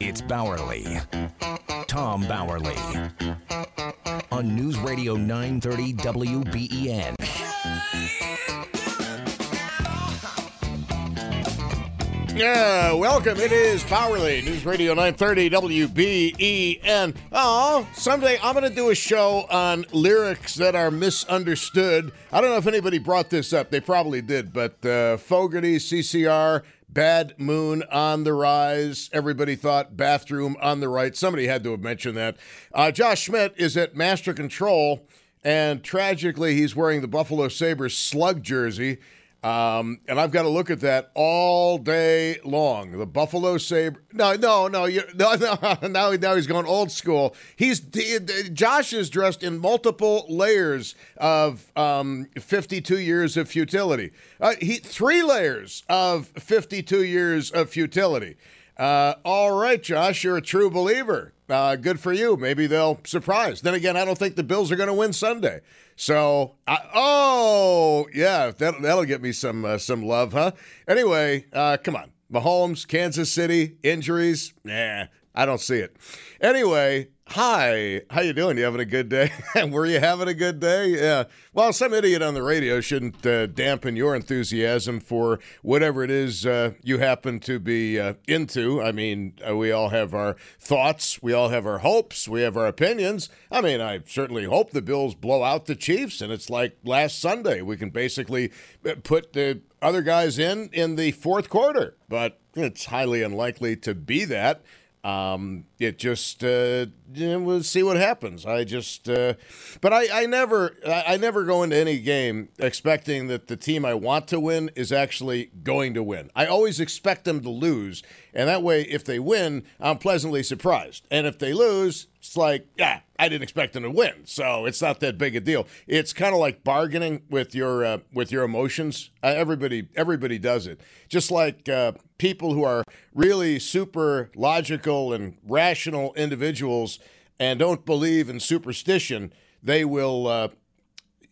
It's Bauerle. Tom Bauerle. On News Radio 930 WBEN. Yeah, welcome. It is Bauerle News Radio 930 WBEN. Oh, someday I'm going to do a show on lyrics that are misunderstood. I don't know if anybody brought this up. They probably did, but uh, Fogerty, CCR, Bad Moon on the rise. Everybody thought bathroom on the right. Somebody had to have mentioned that. Uh, Josh Schmidt is at Master Control, and tragically, he's wearing the Buffalo Sabres slug jersey. Um, and I've got to look at that all day long. The Buffalo Sabre. No, no, no, you, no, no. Now, now he's going old school. He's he, Josh is dressed in multiple layers of um, 52 years of futility. Uh, he three layers of 52 years of futility. Uh, all right, Josh, you're a true believer. Uh, good for you. Maybe they'll surprise. Then again, I don't think the Bills are going to win Sunday. So, I, oh yeah, that, that'll get me some uh, some love, huh? Anyway, uh, come on, Mahomes, Kansas City, injuries. Nah, I don't see it. Anyway, Hi, how you doing? You having a good day? Were you having a good day? Yeah. Well, some idiot on the radio shouldn't uh, dampen your enthusiasm for whatever it is uh, you happen to be uh, into. I mean, uh, we all have our thoughts, we all have our hopes, we have our opinions. I mean, I certainly hope the Bills blow out the Chiefs, and it's like last Sunday. We can basically uh, put the other guys in in the fourth quarter, but it's highly unlikely to be that. Um, it just uh, we'll see what happens. I just, uh, but I, I never, I never go into any game expecting that the team I want to win is actually going to win. I always expect them to lose, and that way, if they win, I'm pleasantly surprised. And if they lose, it's like, yeah, I didn't expect them to win, so it's not that big a deal. It's kind of like bargaining with your uh, with your emotions. Uh, everybody, everybody does it. Just like uh, people who are really super logical and rational individuals and don't believe in superstition, they will uh,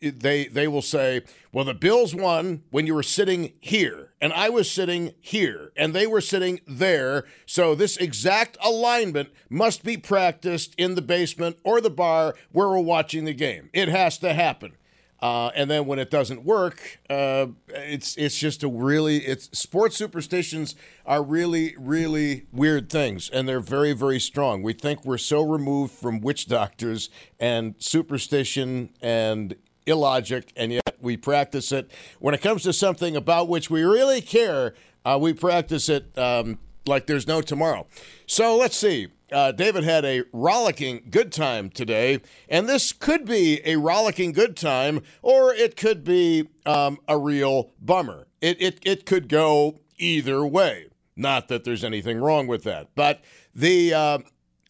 they they will say, "Well, the Bills won when you were sitting here, and I was sitting here, and they were sitting there. So this exact alignment must be practiced in the basement or the bar where we're watching the game. It has to happen." Uh, and then when it doesn't work, uh, it's it's just a really it's sports superstitions are really really weird things, and they're very very strong. We think we're so removed from witch doctors and superstition and illogic, and yet we practice it. When it comes to something about which we really care, uh, we practice it um, like there's no tomorrow. So let's see. Uh, David had a rollicking good time today, and this could be a rollicking good time, or it could be um, a real bummer. It, it, it could go either way. Not that there's anything wrong with that. But the uh,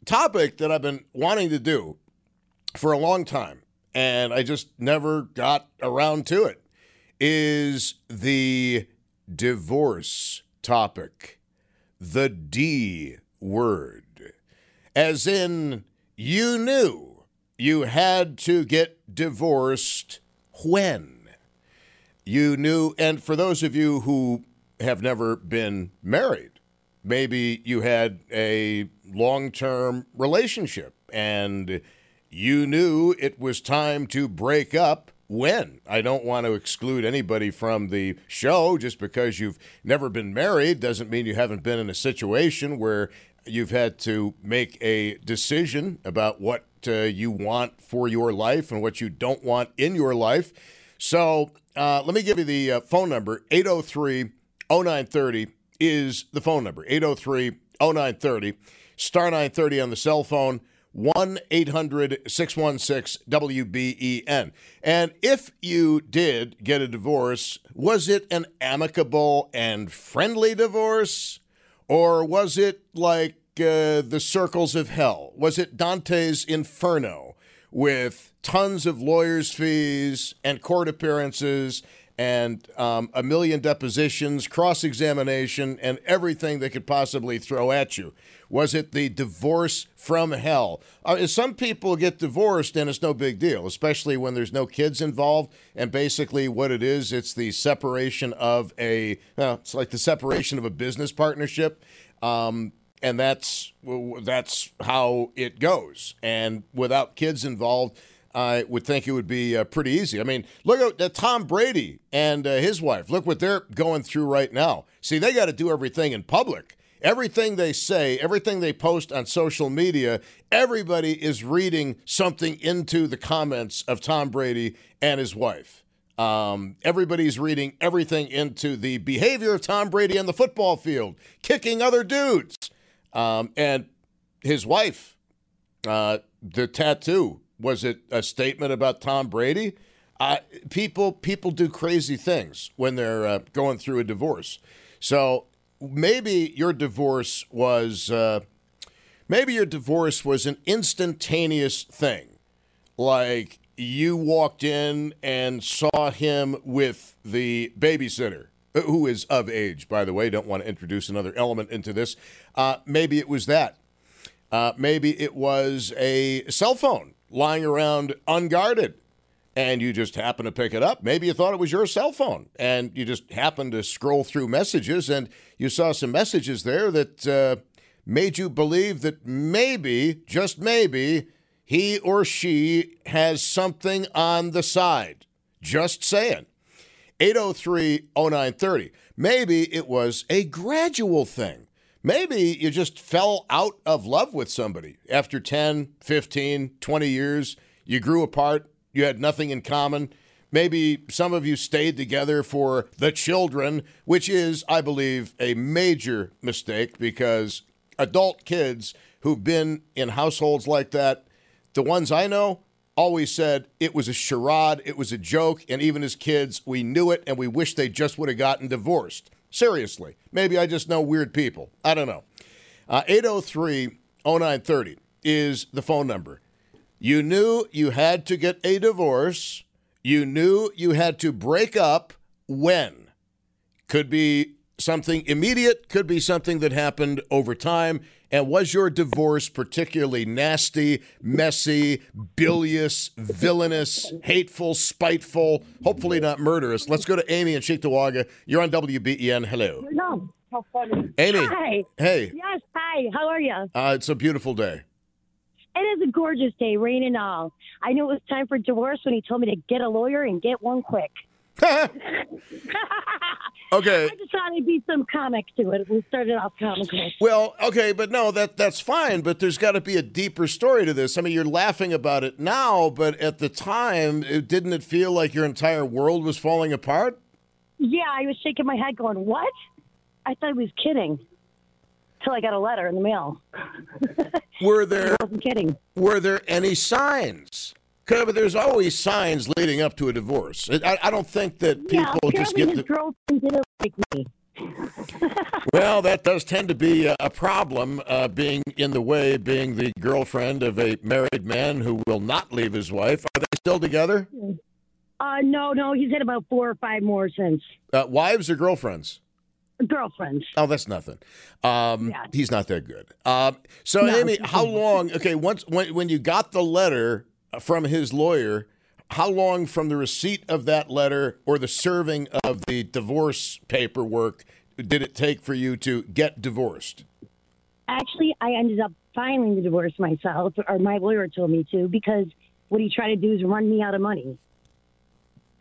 topic that I've been wanting to do for a long time, and I just never got around to it, is the divorce topic. The D word as in you knew you had to get divorced when you knew and for those of you who have never been married maybe you had a long-term relationship and you knew it was time to break up when. I don't want to exclude anybody from the show just because you've never been married doesn't mean you haven't been in a situation where you've had to make a decision about what uh, you want for your life and what you don't want in your life. So uh, let me give you the uh, phone number 803 0930 is the phone number 803 0930. Star 930 on the cell phone. 1 800 616 WBEN. And if you did get a divorce, was it an amicable and friendly divorce? Or was it like uh, the circles of hell? Was it Dante's Inferno with tons of lawyers' fees and court appearances and um, a million depositions, cross examination, and everything they could possibly throw at you? Was it the divorce from hell? Uh, some people get divorced and it's no big deal, especially when there's no kids involved. And basically, what it is, it's the separation of a, well, it's like the separation of a business partnership. Um, and that's that's how it goes. And without kids involved, I would think it would be uh, pretty easy. I mean, look at uh, Tom Brady and uh, his wife. Look what they're going through right now. See, they got to do everything in public. Everything they say, everything they post on social media, everybody is reading something into the comments of Tom Brady and his wife. Um, everybody's reading everything into the behavior of Tom Brady on the football field, kicking other dudes. Um, and his wife, uh, the tattoo, was it a statement about Tom Brady? Uh, people people do crazy things when they're uh, going through a divorce. So maybe your divorce was uh, maybe your divorce was an instantaneous thing, like you walked in and saw him with the babysitter who is of age, by the way. Don't want to introduce another element into this. Uh, maybe it was that. Uh, maybe it was a cell phone lying around unguarded and you just happened to pick it up. Maybe you thought it was your cell phone and you just happened to scroll through messages and you saw some messages there that uh, made you believe that maybe, just maybe, he or she has something on the side. Just saying. 803 0930. Maybe it was a gradual thing. Maybe you just fell out of love with somebody after 10, 15, 20 years. You grew apart, you had nothing in common. Maybe some of you stayed together for the children, which is, I believe, a major mistake because adult kids who've been in households like that, the ones I know, always said it was a charade, it was a joke, and even as kids, we knew it and we wish they just would have gotten divorced. Seriously. Maybe I just know weird people. I don't know. Uh, 803 0930 is the phone number. You knew you had to get a divorce. You knew you had to break up when? Could be something immediate, could be something that happened over time. And was your divorce particularly nasty, messy, bilious, villainous, hateful, spiteful, hopefully not murderous? Let's go to Amy in Cheektowaga. You're on WBEN. Hello. No. How funny. Amy. Hi. Hey. Yes, hi. How are you? Uh, it's a beautiful day. It is a gorgeous day, rain and all. I knew it was time for divorce when he told me to get a lawyer and get one quick. okay. I just thought there'd be some comic to it. We started off comical. Well, okay, but no, that that's fine. But there's got to be a deeper story to this. I mean, you're laughing about it now, but at the time, it, didn't it feel like your entire world was falling apart? Yeah, I was shaking my head, going, "What?" I thought he was kidding. Till I got a letter in the mail. Were there I wasn't kidding. were there any signs? 'Cause, But there's always signs leading up to a divorce. I, I don't think that yeah, people just get his the. girlfriend didn't like me. Well, that does tend to be a, a problem, uh, being in the way, being the girlfriend of a married man who will not leave his wife. Are they still together? Uh, no, no, he's had about four or five more since. Uh, wives or girlfriends? Girlfriends. Oh, that's nothing. Um, Yeah. He's not that good. Um, so, No. Amy, how long? Okay, once when when you got the letter from his lawyer, how long from the receipt of that letter or the serving of the divorce paperwork did it take for you to get divorced? Actually, I ended up filing the divorce myself, or my lawyer told me to, because what he tried to do is run me out of money.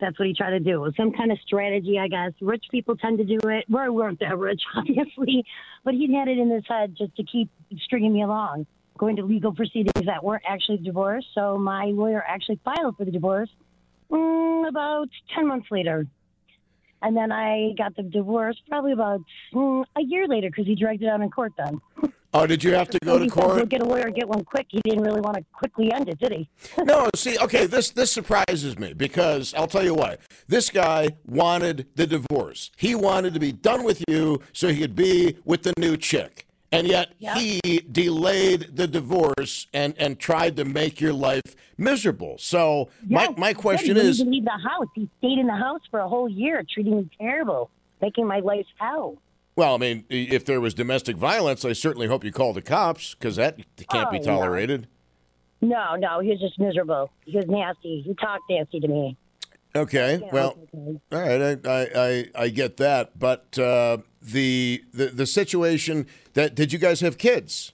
That's what he tried to do. Some kind of strategy, I guess. Rich people tend to do it. We weren't that rich, obviously, but he had it in his head just to keep stringing me along, going to legal proceedings that weren't actually divorce. So my lawyer actually filed for the divorce mm, about 10 months later. And then I got the divorce probably about mm, a year later because he dragged it out in court then. Oh, did you have to go to he said, "Go court? get a lawyer get one quick. He didn't really want to quickly end it, did he? No, see, okay, this this surprises me because I'll tell you why. This guy wanted the divorce. He wanted to be done with you so he could be with the new chick. And yet Yeah. he delayed the divorce and and tried to make your life miserable. So my Yes, my he question did. He is leave the house. He stayed in the house for a whole year, treating me terrible, making my life hell. well, I mean, if there was domestic violence, I certainly hope you call the cops because that can't be Oh, no. tolerated. No, no, he was just miserable. He was nasty. He talked nasty to me. Okay, Yeah, well, okay. all right, I, I, I, I get that, but uh, the, the the situation that did you guys have kids?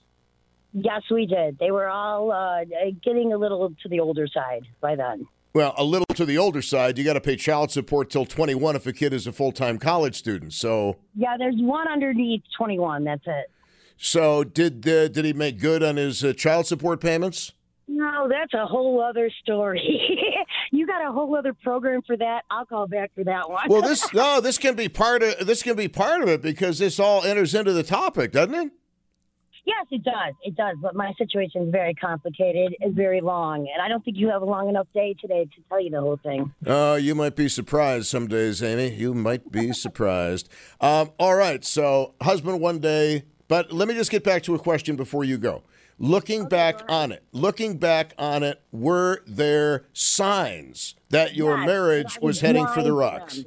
Yes, we did. They were all uh, getting a little to the older side by then. Well, a little to the older side, you got to pay child support till 21 if a kid is a full time college student. So, Yeah, there's one underneath 21. That's it. so did uh, did he make good on his uh, child support payments? No, that's a whole other story. you got a whole other program for that. I'll call back for that one. Well, this no, this can be part of this can be part of it because this all enters into the topic, doesn't it? Yes, it does. It does. But my situation is very complicated and very long. And I don't think you have a long enough day today to tell you the whole thing. Oh, you might be surprised some days, Amy. You might be surprised. Um, all right, so husband one day, but let me just get back to a question before you go. Looking back on it, looking back on it, were there signs that your Yes, marriage I was heading for the rocks?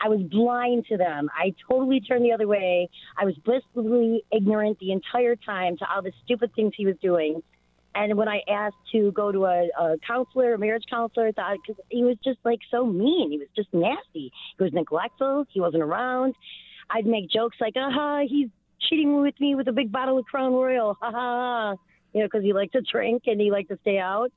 I was blind to them. I totally turned the other way. I was blissfully ignorant the entire time to all the stupid things he was doing. And when I asked to go to a, a counselor, a marriage counselor, I thought because he was just like so mean. He was just nasty. He was neglectful. He wasn't around. I'd make jokes like, "Aha, uh-huh, he's cheating with me with a big bottle of Crown Royal." Ha ha, ha. you know, because he liked to drink and he liked to stay out.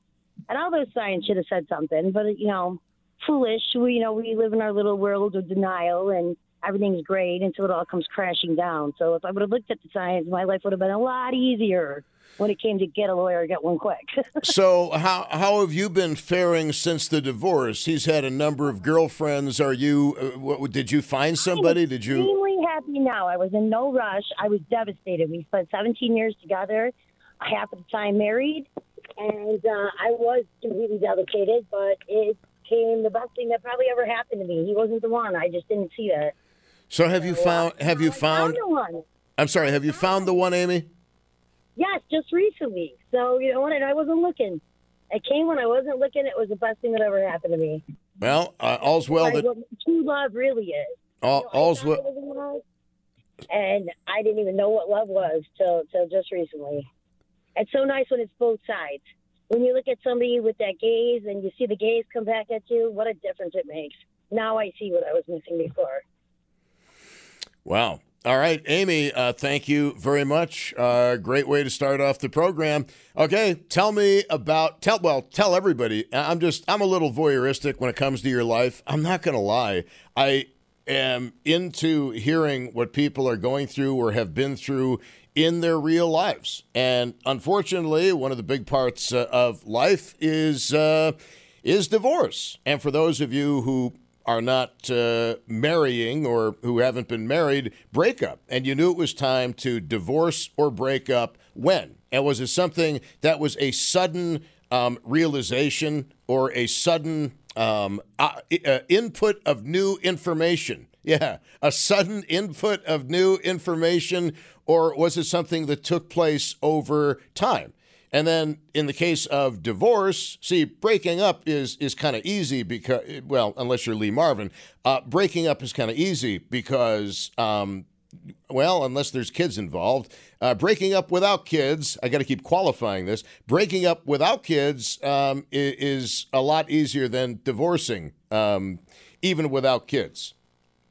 And all those signs should have said something, but you know, foolish. We, you know, we live in our little world of denial, and everything's great until it all comes crashing down. So if I would have looked at the signs, my life would have been a lot easier when it came to get a lawyer, get one quick. So how how have you been faring since the divorce? He's had a number of girlfriends. Are you? Uh, what, did you find somebody? Did you? Happy now. I was in no rush. I was devastated. We spent 17 years together, half of the time married, and uh, I was completely devastated. But it came the best thing that probably ever happened to me. He wasn't the one. I just didn't see that. So have you found? Have you found? the one. I'm sorry. Have you found the one, Amy? Yes, just recently. So you know what? And I wasn't looking. It came when I wasn't looking. It was the best thing that ever happened to me. Well, uh, all's well that true love really is. All, You know, all's thought well. it was love, and I didn't even know what love was till till just recently. It's so nice when it's both sides. When you look at somebody with that gaze and you see the gaze come back at you, what a difference it makes. Now I see what I was missing before. Wow. All right, Amy. Uh, thank you very much. Uh, great way to start off the program. Okay, tell me about tell. Well, tell everybody. I'm just I'm a little voyeuristic when it comes to your life. I'm not going to lie. I am into hearing what people are going through or have been through in their real lives. And unfortunately, one of the big parts uh, of life is uh, is divorce. And for those of you who are not uh, marrying or who haven't been married, breakup. And you knew it was time to divorce or break up when? And was it something that was a sudden um, realization or a sudden um, uh, uh, input of new information? Yeah, a sudden input of new information, or was it something that took place over time? And then in the case of divorce, see, breaking up is is kind of easy because, well, unless you're Lee Marvin, uh, breaking up is kind of easy because, um, well, unless there's kids involved. Uh, breaking up without kids, I got to keep qualifying this. Breaking up without kids um, is, is a lot easier than divorcing, um, even without kids.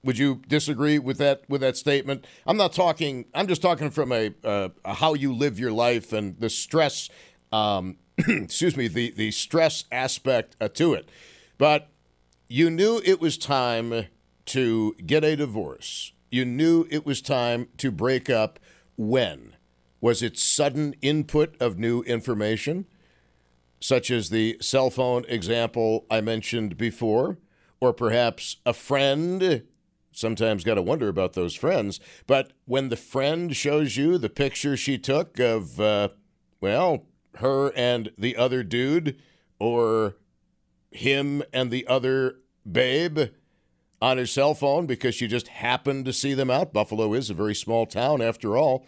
Would you disagree with that with that statement? I'm not talking. I'm just talking from a, uh, how you live your life and the stress. Um, excuse me, the the stress aspect uh, to it. But you knew it was time to get a divorce. You knew it was time to break up when? Was it sudden input of new information, such as the cell phone example I mentioned before? Or perhaps a friend? Sometimes got to wonder about those friends. But when the friend shows you the picture she took of, uh, well, her and the other dude, or him and the other babe on his cell phone because she just happened to see them out. Buffalo is a very small town after all.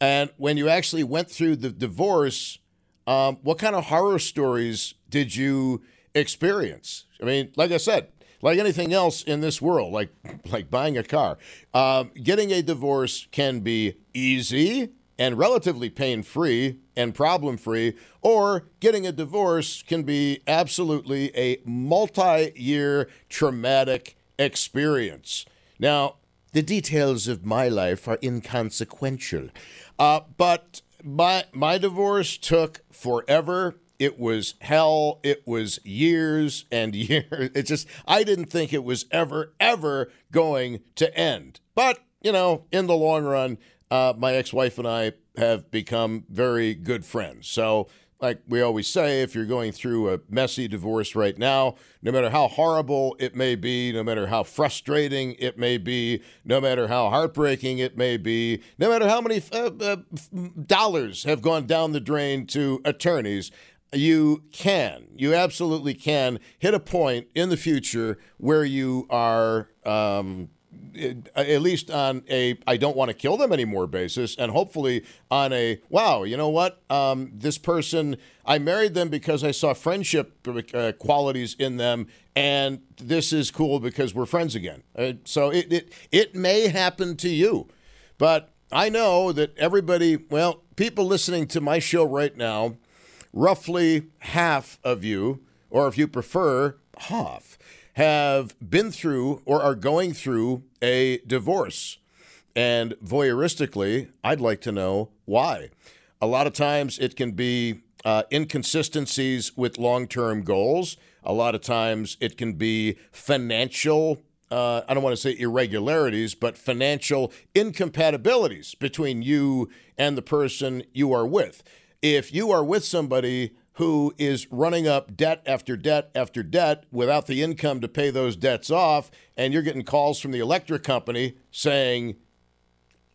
And when you actually went through the divorce, um, what kind of horror stories did you experience? I mean, like I said, like anything else in this world, like like buying a car, um, getting a divorce can be easy and relatively pain free and problem free, or getting a divorce can be absolutely a multi year traumatic experience. Now, the details of my life are inconsequential, uh, but my, my divorce took forever. It was hell. It was years and years. It just, I didn't think it was ever, ever going to end. But, you know, in the long run, uh, my ex wife and I have become very good friends. So, like we always say, if you're going through a messy divorce right now, no matter how horrible it may be, no matter how frustrating it may be, no matter how heartbreaking it may be, no matter how many uh, uh, dollars have gone down the drain to attorneys, you can, you absolutely can hit a point in the future where you are um, at least on a I don't want to kill them anymore basis, and hopefully on a wow, you know what? Um, this person, I married them because I saw friendship uh, qualities in them, and this is cool because we're friends again. Uh, so it, it it may happen to you, but I know that everybody, well, people listening to my show right now, roughly half of you, or if you prefer, half have been through or are going through a divorce. And voyeuristically, I'd like to know why. A lot of times it can be uh, inconsistencies with long term goals. A lot of times it can be financial, uh, I don't want to say irregularities, but financial incompatibilities between you and the person you are with. If you are with somebody who is running up debt after debt after debt without the income to pay those debts off, and you're getting calls from the electric company saying,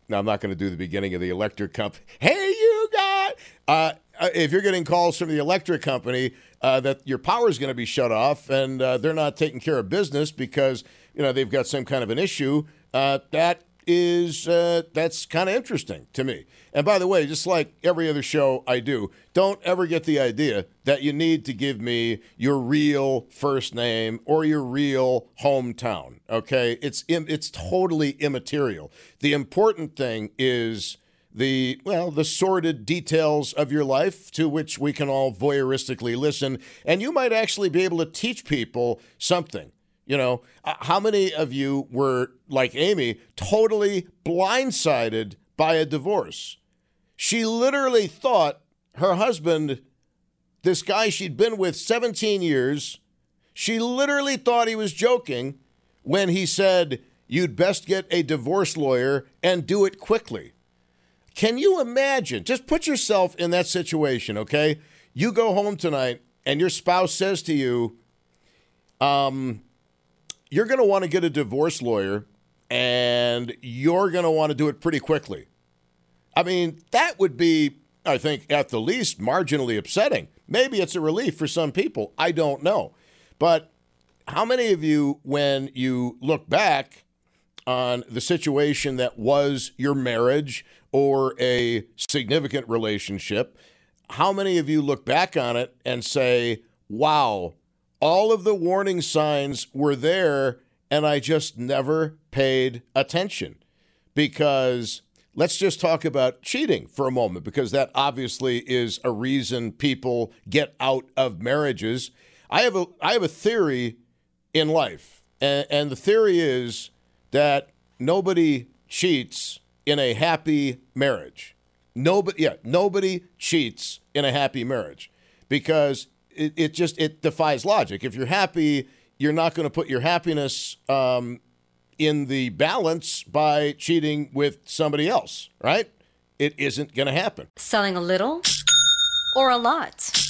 now I'm not going to do the beginning of the electric company. Hey, you got. Uh, uh, if you're getting calls from the electric company uh, that your power is going to be shut off and uh, they're not taking care of business because you know they've got some kind of an issue, uh, that is uh, that's kind of interesting to me. And by the way, just like every other show I do, don't ever get the idea that you need to give me your real first name or your real hometown. Okay, it's it's totally immaterial. The important thing is the well the sordid details of your life to which we can all voyeuristically listen and you might actually be able to teach people something you know, uh, how many of you were like Amy, totally blindsided by a divorce? She literally thought her husband, this guy she'd been with 17 years, she literally thought he was joking when he said, You'd best get a divorce lawyer and do it quickly. Can you imagine? Just put yourself in that situation, okay? You go home tonight and your spouse says to you, um, you're going to want to get a divorce lawyer and you're going to want to do it pretty quickly. I mean, that would be, I think, at the least marginally upsetting. Maybe it's a relief for some people. I don't know. But how many of you, when you look back on the situation that was your marriage or a significant relationship, how many of you look back on it and say, wow, all of the warning signs were there, and I just never paid attention. Because let's just talk about cheating for a moment, because that obviously is a reason people get out of marriages. I have a I have a theory in life, and, and the theory is that nobody cheats in a happy marriage. Nobody, yeah, nobody cheats in a happy marriage because it, it just it defies logic. If you're happy, you're not going to put your happiness um, in the balance by cheating with somebody else, right? It isn't going to happen. Selling a little or a lot?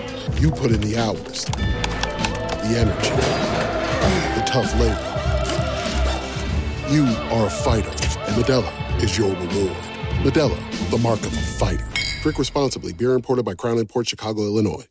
You put in the hours, the energy, the tough labor. You are a fighter, and Modelo is your reward. Modelo, the mark of a fighter. Drink responsibly. Beer imported by Crown Port Chicago, Illinois.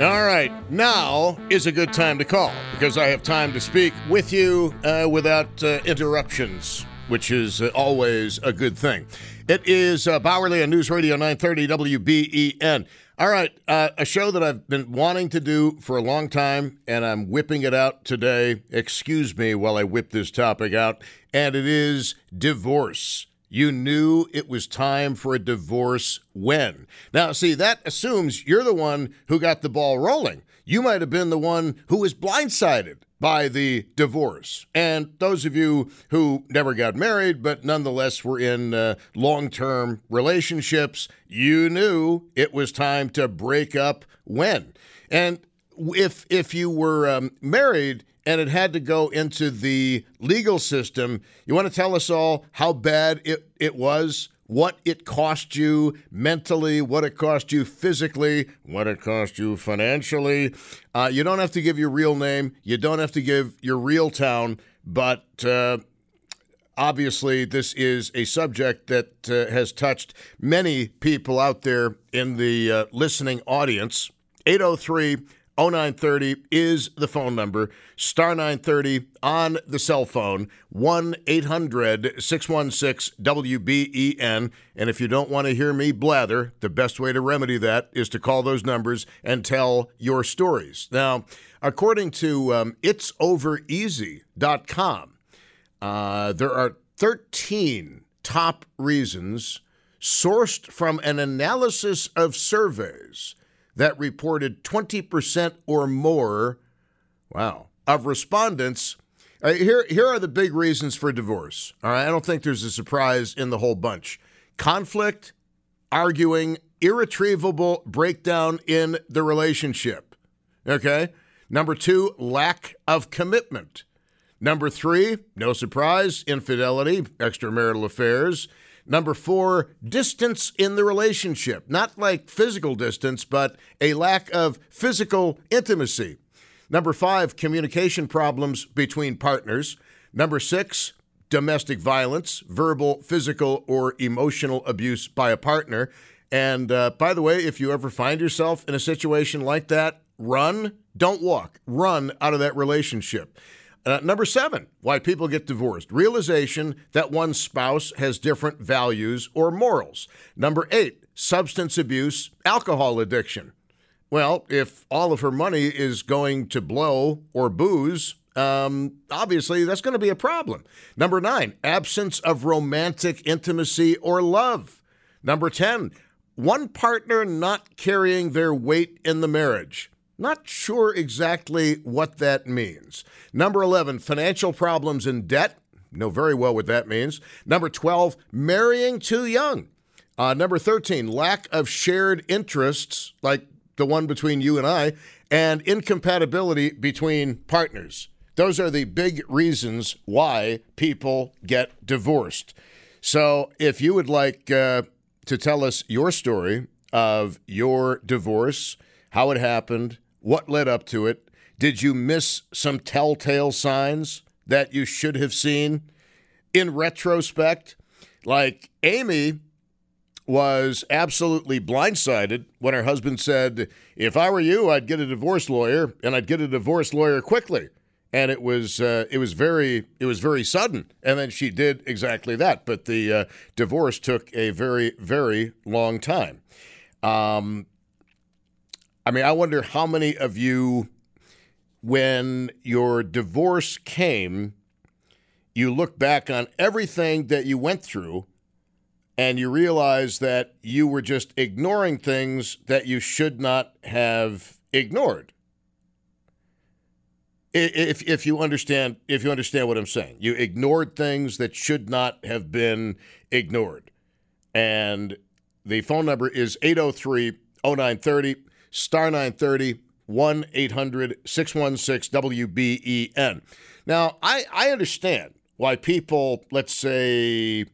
All right, now is a good time to call because I have time to speak with you uh, without uh, interruptions, which is uh, always a good thing. It is uh, Bauerle on News Radio 930 WBEN. All right, uh, a show that I've been wanting to do for a long time, and I'm whipping it out today. Excuse me while I whip this topic out, and it is divorce. You knew it was time for a divorce when? Now, see, that assumes you're the one who got the ball rolling. You might have been the one who was blindsided by the divorce. And those of you who never got married, but nonetheless were in uh, long term relationships, you knew it was time to break up when. And if if you were um, married and it had to go into the legal system, you want to tell us all how bad it, it was, what it cost you mentally, what it cost you physically, what it cost you financially. Uh, you don't have to give your real name, you don't have to give your real town, but. Uh, obviously, this is a subject that uh, has touched many people out there in the uh, listening audience. 803 0930 is the phone number. Star 930 on the cell phone. 1 800 616 WBEN. And if you don't want to hear me blather, the best way to remedy that is to call those numbers and tell your stories. Now, according to um, it'sovereasy.com, uh, there are 13 top reasons sourced from an analysis of surveys that reported 20% or more, wow, of respondents. Uh, here, here are the big reasons for divorce. All right, I don't think there's a surprise in the whole bunch. Conflict, arguing, irretrievable breakdown in the relationship. Okay. Number two, lack of commitment. Number three, no surprise, infidelity, extramarital affairs. Number four, distance in the relationship. Not like physical distance, but a lack of physical intimacy. Number five, communication problems between partners. Number six, domestic violence, verbal, physical, or emotional abuse by a partner. And uh, by the way, if you ever find yourself in a situation like that, run, don't walk, run out of that relationship. Uh, number seven, why people get divorced realization that one spouse has different values or morals. Number eight, substance abuse, alcohol addiction. Well, if all of her money is going to blow or booze, um, obviously that's going to be a problem. Number nine, absence of romantic intimacy or love. Number 10, one partner not carrying their weight in the marriage. Not sure exactly what that means. Number 11, financial problems and debt. Know very well what that means. Number 12, marrying too young. Uh, number 13, lack of shared interests, like the one between you and I, and incompatibility between partners. Those are the big reasons why people get divorced. So if you would like uh, to tell us your story of your divorce, how it happened, what led up to it? Did you miss some telltale signs that you should have seen in retrospect? Like Amy was absolutely blindsided when her husband said, If I were you, I'd get a divorce lawyer and I'd get a divorce lawyer quickly. And it was uh, it was very it was very sudden, and then she did exactly that. But the uh, divorce took a very very long time. Um, I mean, I wonder how many of you, when your divorce came, you look back on everything that you went through and you realize that you were just ignoring things that you should not have ignored. If, if you understand if you understand what I'm saying, you ignored things that should not have been ignored. And the phone number is 803 0930 star 930 1 800 616 WBEN. Now, I, I understand why people, let's say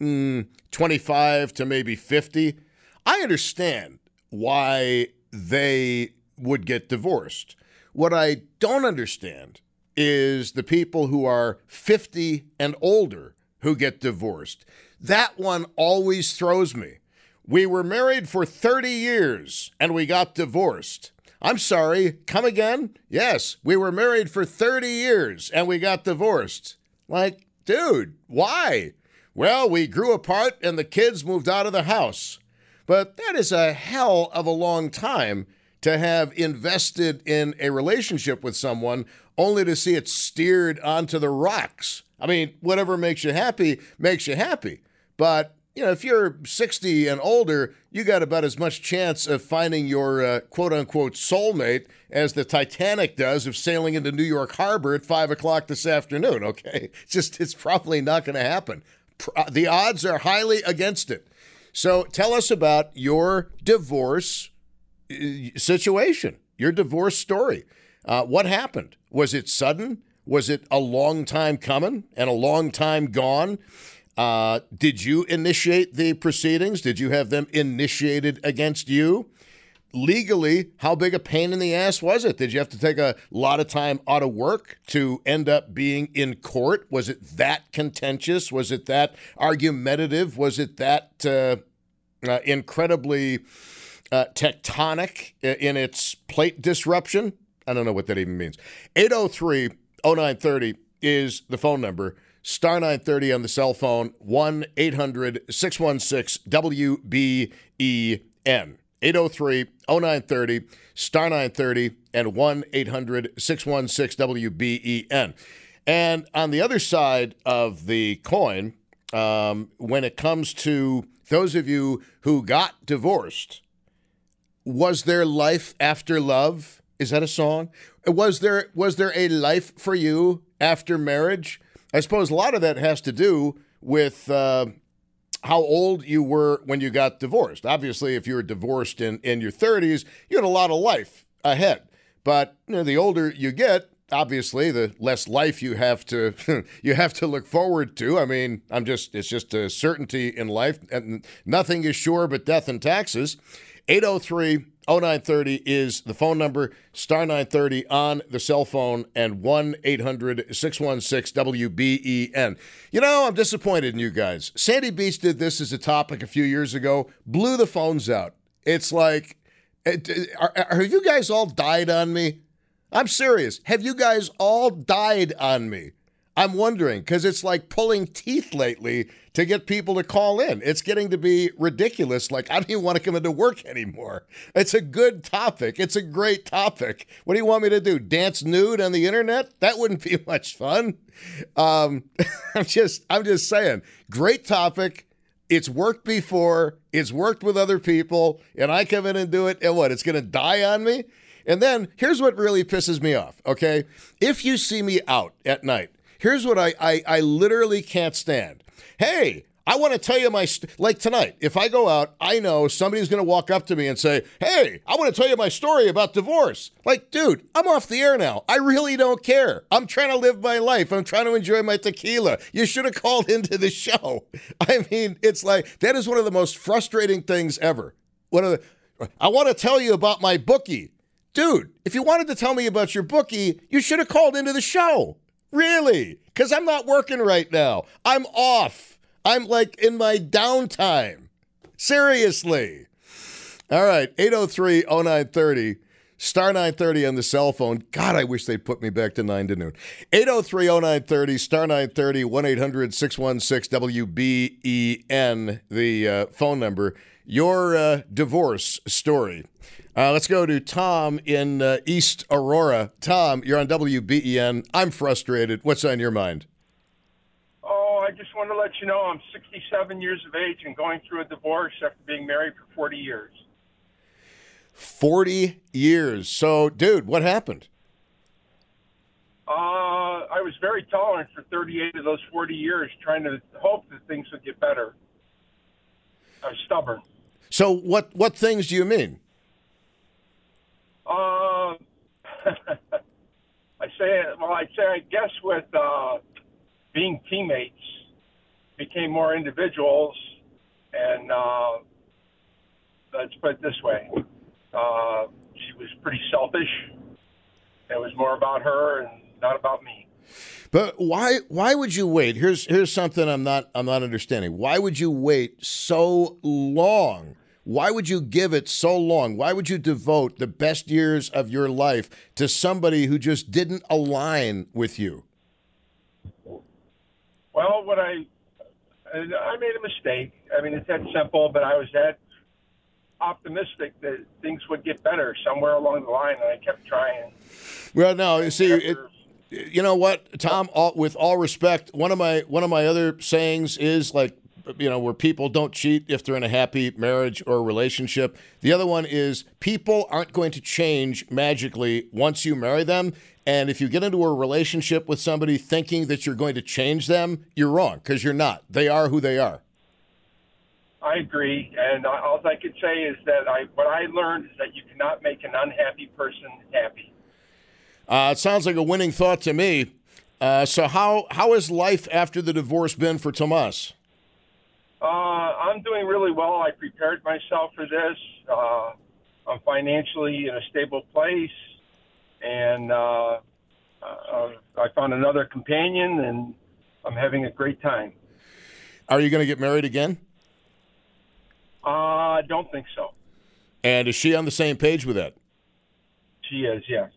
mm, 25 to maybe 50, I understand why they would get divorced. What I don't understand is the people who are 50 and older who get divorced. That one always throws me. We were married for 30 years and we got divorced. I'm sorry, come again? Yes, we were married for 30 years and we got divorced. Like, dude, why? Well, we grew apart and the kids moved out of the house. But that is a hell of a long time to have invested in a relationship with someone only to see it steered onto the rocks. I mean, whatever makes you happy makes you happy. But you know, if you're 60 and older, you got about as much chance of finding your uh, quote unquote soulmate as the Titanic does of sailing into New York Harbor at five o'clock this afternoon. Okay. It's just, it's probably not going to happen. Uh, the odds are highly against it. So tell us about your divorce uh, situation, your divorce story. Uh, what happened? Was it sudden? Was it a long time coming and a long time gone? Uh, did you initiate the proceedings? Did you have them initiated against you? Legally, how big a pain in the ass was it? Did you have to take a lot of time out of work to end up being in court? Was it that contentious? Was it that argumentative? Was it that uh, uh, incredibly uh, tectonic in its plate disruption? I don't know what that even means. 803 0930 is the phone number. Star 930 on the cell phone, 1 800 616 WBEN. 803 0930, star 930, and 1 800 616 WBEN. And on the other side of the coin, um, when it comes to those of you who got divorced, was there life after love? Is that a song? Was there was there a life for you after marriage? I suppose a lot of that has to do with uh, how old you were when you got divorced. Obviously, if you were divorced in, in your 30s, you had a lot of life ahead. But you know, the older you get, obviously, the less life you have to you have to look forward to. I mean, I'm just it's just a certainty in life, and nothing is sure but death and taxes. 803 0930 is the phone number, star 930 on the cell phone, and 1 800 616 WBEN. You know, I'm disappointed in you guys. Sandy Beach did this as a topic a few years ago, blew the phones out. It's like, eh, it, are, are, have you guys all died on me? I'm serious. Have you guys all died on me? I'm wondering because it's like pulling teeth lately to get people to call in. It's getting to be ridiculous. Like, I don't even want to come into work anymore. It's a good topic. It's a great topic. What do you want me to do? Dance nude on the internet? That wouldn't be much fun. Um, I'm just, I'm just saying, great topic. It's worked before. It's worked with other people, and I come in and do it, and what? It's going to die on me. And then here's what really pisses me off. Okay, if you see me out at night Here's what I, I, I literally can't stand. Hey, I want to tell you my st- like tonight. If I go out, I know somebody's going to walk up to me and say, "Hey, I want to tell you my story about divorce." Like, dude, I'm off the air now. I really don't care. I'm trying to live my life. I'm trying to enjoy my tequila. You should have called into the show. I mean, it's like that is one of the most frustrating things ever. One of the I want to tell you about my bookie. Dude, if you wanted to tell me about your bookie, you should have called into the show. Really? Because I'm not working right now. I'm off. I'm like in my downtime. Seriously. All right, 803 0930. Star 930 on the cell phone. God, I wish they'd put me back to 9 to noon. 803 0930, star 930, 1 800 616 WBEN, the uh, phone number. Your uh, divorce story. Uh, let's go to Tom in uh, East Aurora. Tom, you're on WBEN. I'm frustrated. What's on your mind? Oh, I just want to let you know I'm 67 years of age and going through a divorce after being married for 40 years. 40 years. So, dude, what happened? Uh, I was very tolerant for 38 of those 40 years, trying to hope that things would get better. I was stubborn. So, what what things do you mean? Uh, I say, well, I'd say, I guess with uh, being teammates, became more individuals, and uh, let's put it this way: uh, she was pretty selfish. It was more about her and not about me. But why why would you wait? Here's here's something I'm not I'm not understanding. Why would you wait so long why would you give it so long? Why would you devote the best years of your life to somebody who just didn't align with you? Well, what I I made a mistake. I mean, it's that simple, but I was that optimistic that things would get better somewhere along the line, and I kept trying. Well, no, you see, it, you know what, Tom? All, with all respect, one of my one of my other sayings is like you know, where people don't cheat if they're in a happy marriage or relationship. The other one is people aren't going to change magically once you marry them. And if you get into a relationship with somebody thinking that you're going to change them, you're wrong because you're not. They are who they are. I agree, and all I can say is that I what I learned is that you cannot make an unhappy person happy. Uh, it sounds like a winning thought to me. Uh, so how how has life after the divorce been for Tomas? Uh, I'm doing really well. I prepared myself for this. Uh, I'm financially in a stable place, and uh, uh, I found another companion, and I'm having a great time. Are you going to get married again? Uh, I don't think so. And is she on the same page with that? She is, yes.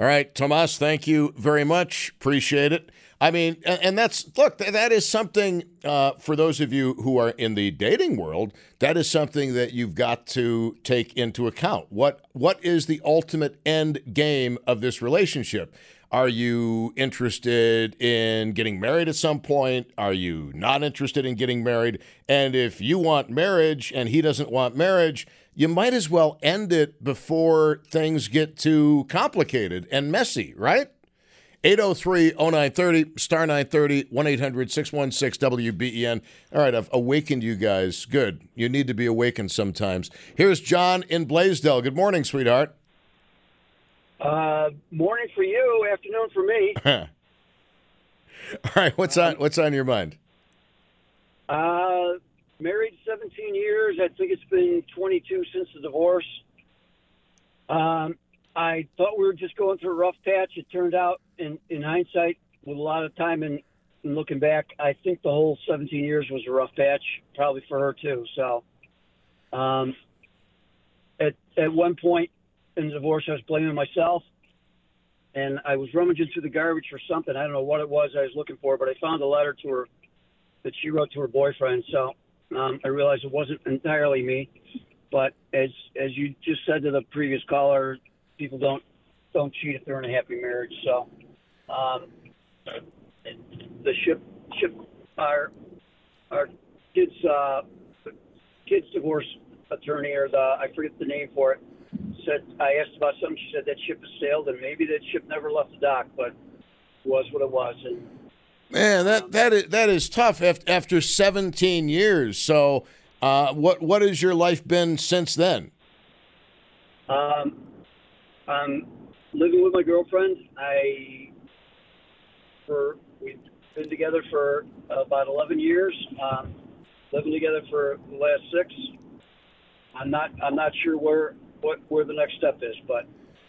All right, Tomas, thank you very much. Appreciate it. I mean, and that's look, that is something uh, for those of you who are in the dating world. That is something that you've got to take into account. What what is the ultimate end game of this relationship? Are you interested in getting married at some point? Are you not interested in getting married? And if you want marriage and he doesn't want marriage, you might as well end it before things get too complicated and messy, right? 803 0930, star 930, 1 800 616 WBEN. All right, I've awakened you guys. Good. You need to be awakened sometimes. Here's John in Blasdell. Good morning, sweetheart. Uh, morning for you, afternoon for me. All right, what's on what's on your mind? Married 17 years. I think it's been 22 since the divorce. Um, I thought we were just going through a rough patch. It turned out, in, in hindsight, with a lot of time and, and looking back, I think the whole 17 years was a rough patch, probably for her too. So, um, at at one point in the divorce, I was blaming myself, and I was rummaging through the garbage for something. I don't know what it was I was looking for, but I found a letter to her that she wrote to her boyfriend. So um, I realized it wasn't entirely me. But as as you just said to the previous caller, people don't don't cheat if they're in a happy marriage. So um, the ship ship our our kids uh, kids divorce attorney or the I forget the name for it said I asked about something. She said that ship has sailed and maybe that ship never left the dock, but was what it was. And Man, that that is that is tough af- after 17 years. So, uh, what what has your life been since then? Um, I'm living with my girlfriend. I for we've been together for about 11 years. Um, living together for the last six. I'm not I'm not sure where what where the next step is, but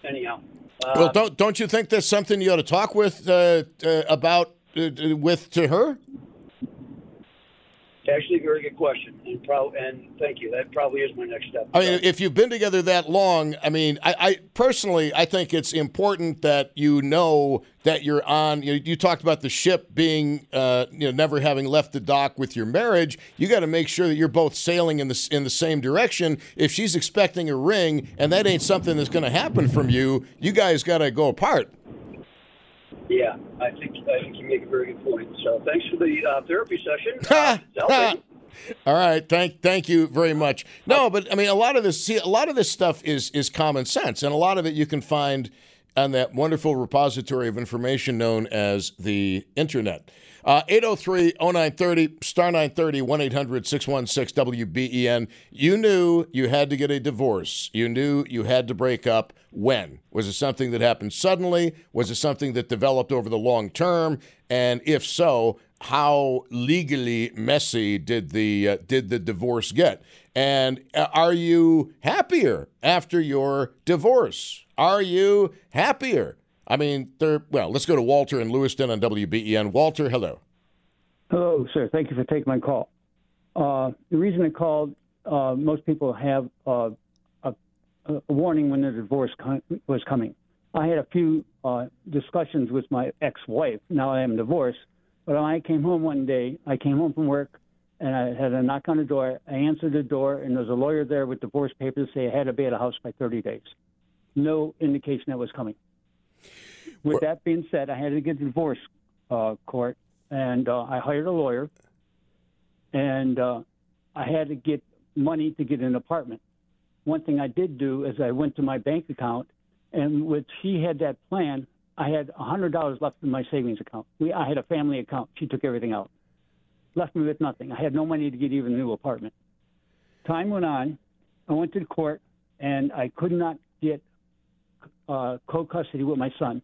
anyhow. Uh, well, don't don't you think that's something you ought to talk with uh, uh, about with to her? Actually, a very good question, and pro- and thank you. That probably is my next step. I mean, if you've been together that long, I mean, I, I personally, I think it's important that you know that you're on. You, know, you talked about the ship being, uh, you know, never having left the dock with your marriage. You got to make sure that you're both sailing in the in the same direction. If she's expecting a ring and that ain't something that's going to happen from you, you guys got to go apart. Yeah, I think I think you make a very good point. So thanks for the uh, therapy session. Uh. All right, thank thank you very much. No, but I mean, a lot of this, see, a lot of this stuff is is common sense, and a lot of it you can find on that wonderful repository of information known as the internet. Uh, 803 0930 star 930 1 800 616 WBEN. You knew you had to get a divorce. You knew you had to break up. When? Was it something that happened suddenly? Was it something that developed over the long term? And if so, how legally messy did the uh, did the divorce get? And uh, are you happier after your divorce? Are you happier? I mean, there. Well, let's go to Walter in Lewiston on WBEN. Walter, hello. Hello, sir. Thank you for taking my call. Uh, the reason I called, uh, most people have uh, a, warning when the divorce com- was coming. I had a few uh, discussions with my ex-wife. Now I am divorced, but when I came home one day, I came home from work and I had a knock on the door. I answered the door, and there was a lawyer there with divorce papers say I had to be at a house by 30 days. No indication that was coming. With that being said, I had to get to divorce uh, court, and uh, I hired a lawyer, and uh, I had to get money to get an apartment. One thing I did do is I went to my bank account, and with she had that plan, I had hundred dollars left in my savings account. We, I had a family account. She took everything out, left me with nothing. I had no money to get even a new apartment. Time went on. I went to the court, and I could not get uh, co-custody with my son.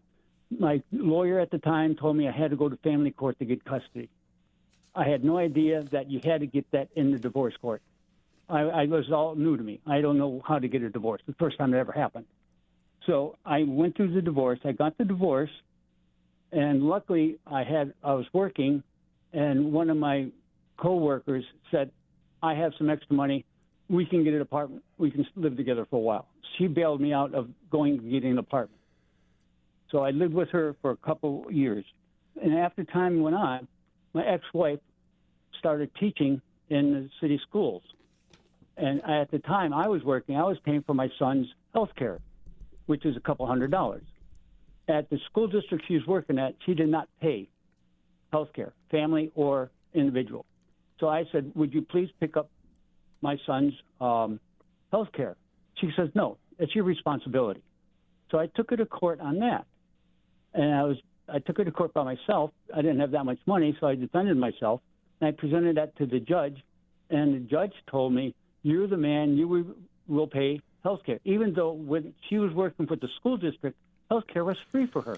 My lawyer at the time told me I had to go to family court to get custody. I had no idea that you had to get that in the divorce court. I, I was all new to me. I don't know how to get a divorce. The first time it ever happened. So I went through the divorce. I got the divorce, and luckily I had I was working, and one of my coworkers said, "I have some extra money. We can get an apartment. We can live together for a while." She bailed me out of going getting an apartment. So I lived with her for a couple years, and after time went on, my ex-wife started teaching in the city schools, and at the time I was working, I was paying for my son's health care which is a couple hundred dollars. At the school district she was working at, she did not pay health care, family or individual. So I said, Would you please pick up my son's um, health care? She says, No, it's your responsibility. So I took her to court on that. And I was I took her to court by myself. I didn't have that much money, so I defended myself. And I presented that to the judge, and the judge told me, You're the man, you will pay health care. Even though when she was working for the school district, Health care was free for her.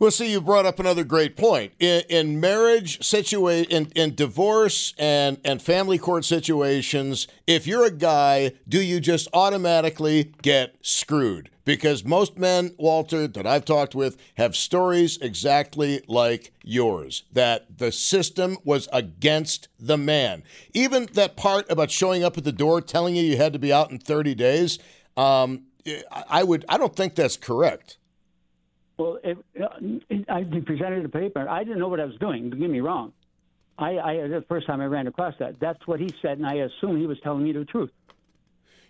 Well, see, you brought up another great point. In, in marriage situation, in, in divorce and, and family court situations, if you're a guy, do you just automatically get screwed? Because most men, Walter, that I've talked with have stories exactly like yours that the system was against the man. Even that part about showing up at the door telling you you had to be out in 30 days, um, I would I don't think that's correct. Well, it, it, I presented a paper. I didn't know what I was doing. Don't get me wrong. I, I the first time I ran across that. That's what he said, and I assumed he was telling me the truth.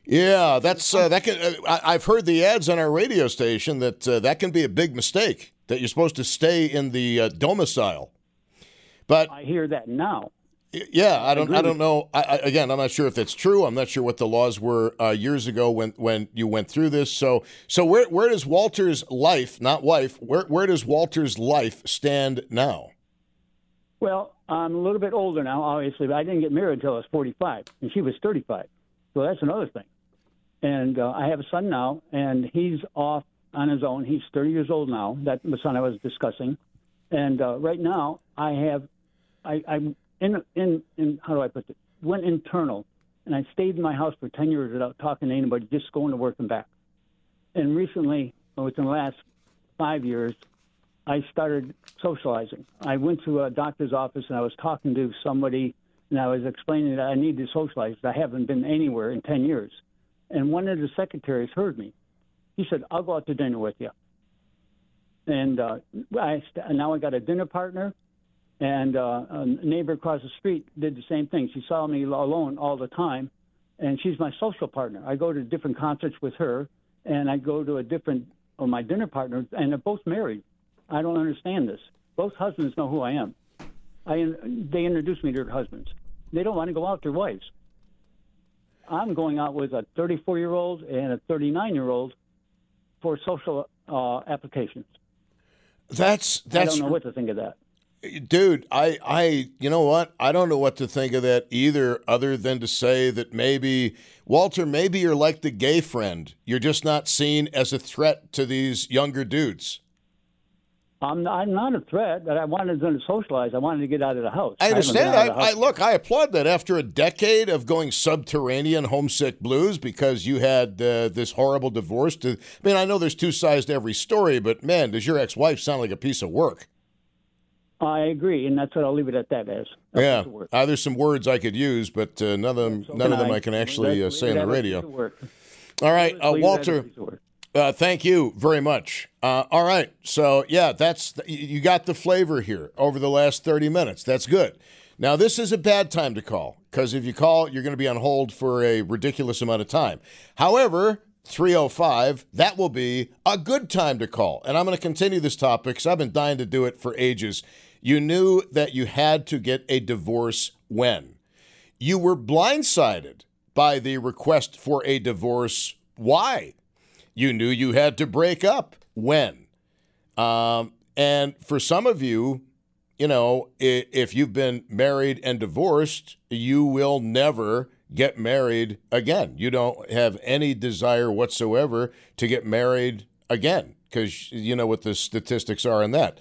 Yeah, that's uh, that can. Uh, I've heard the ads on our radio station that uh, that can be a big mistake. That you're supposed to stay in the uh, domicile. But I hear that now. Yeah, I don't. I don't know. I, I, again, I'm not sure if that's true. I'm not sure what the laws were uh, years ago when when you went through this. So so where where does Walter's life, not wife, where where does Walter's life stand now? Well, I'm a little bit older now, obviously, but I didn't get married until I was 45, and she was 35. So that's another thing. And uh, I have a son now, and he's off on his own. He's 30 years old now. That the son I was discussing, and uh, right now I have I, I'm in in in how do I put it? Went internal, and I stayed in my house for ten years without talking to anybody, just going to work and back. And recently, within the last five years, I started socializing. I went to a doctor's office and I was talking to somebody, and I was explaining that I need to socialize. I haven't been anywhere in ten years, and one of the secretaries heard me. He said, "I'll go out to dinner with you." And uh, I now I got a dinner partner and uh, a neighbor across the street did the same thing. She saw me alone all the time, and she's my social partner. I go to different concerts with her, and I go to a different of my dinner partners, and they're both married. I don't understand this. Both husbands know who I am. I they introduce me to their husbands. They don't want to go out with their wives. I'm going out with a 34 year old and a 39 year old for social uh, applications. That's that's. I don't know what to think of that dude i i you know what i don't know what to think of that either other than to say that maybe walter maybe you're like the gay friend you're just not seen as a threat to these younger dudes I'm not, I'm not a threat, but I wanted them to socialize. I wanted to get out of the house. I understand. I, I, I, look. I applaud that. After a decade of going subterranean, homesick blues because you had uh, this horrible divorce. To, I mean, I know there's two sides to every story, but man, does your ex-wife sound like a piece of work? I agree, and that's what I'll leave it at that as. yeah, uh, there's some words I could use, but uh, none of them, so none of them I, I can actually uh, say on the radio. All right, uh, Walter. Uh, thank you very much. Uh, all right, so yeah, that's you got the flavor here over the last 30 minutes. That's good. Now this is a bad time to call because if you call, you're going to be on hold for a ridiculous amount of time. However, 305, that will be a good time to call. And I'm going to continue this topic because I've been dying to do it for ages. You knew that you had to get a divorce when? You were blindsided by the request for a divorce. Why? You knew you had to break up when? Um, and for some of you, you know, if you've been married and divorced, you will never get married again. You don't have any desire whatsoever to get married again because you know what the statistics are in that.